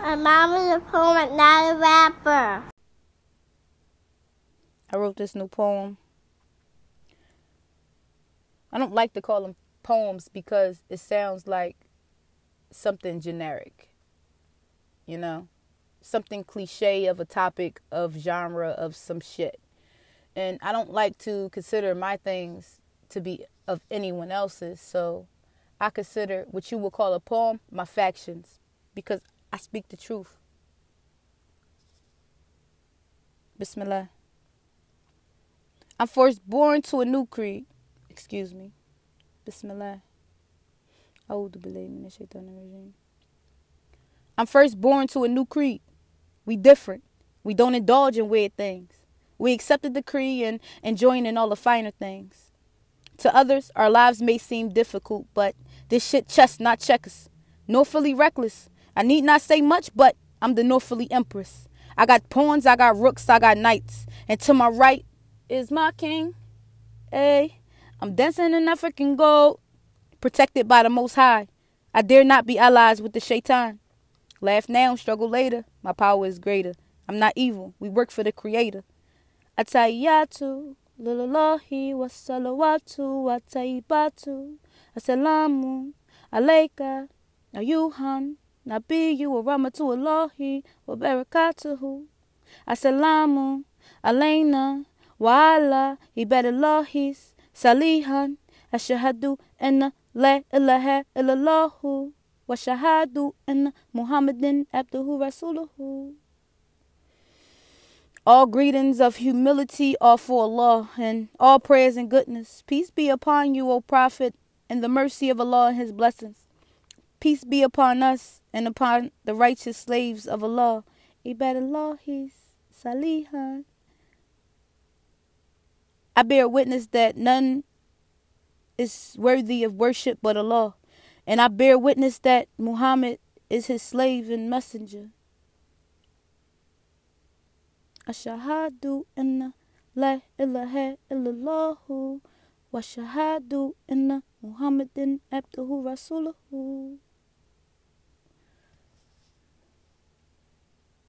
My mom is a poet, not a rapper. I wrote this new poem. I don't like to call them poems because it sounds like something generic. You know? Something cliche of a topic, of genre, of some shit. And I don't like to consider my things to be of anyone else's. So I consider what you would call a poem my factions because I speak the truth. Bismillah. I'm first born to a new creed. Excuse me. Bismillah. I'm first born to a new creed. We different. We don't indulge in weird things. We accept the decree and, join in all the finer things. To others, our lives may seem difficult, but this shit not checkers. fully reckless. I need not say much, but I'm the Northfully Empress. I got pawns, I got rooks, I got knights. And to my right is my king. Hey, I'm dancing in African gold, protected by the Most High. I dare not be allies with the shaitan. Laugh now, struggle later. My power is greater. I'm not evil. We work for the Creator. Atayatu, lillahi wa salawatu wa taibatu. Assalamu alayka, ayuhan, nabiyyu wa rahmatullahi wa barakatuhu. Assalamu alayna wa ala ibadillahis salihan. Ashahadu anna la ilaha illallahu wa shahadu anna Muhammadan abduhu rasuluhu. All greetings of humility are for Allah, and all prayers and goodness. Peace be upon you, O Prophet, and the mercy of Allah and His blessings. Peace be upon us and upon the righteous slaves of Allah. Ibadallahis salihan. I bear witness that none is worthy of worship but Allah, and I bear witness that Muhammad is his slave and messenger. Ashahadu inna la ilaha illallahu wa shahadu inna Muhammadan abduhu rasuluhu.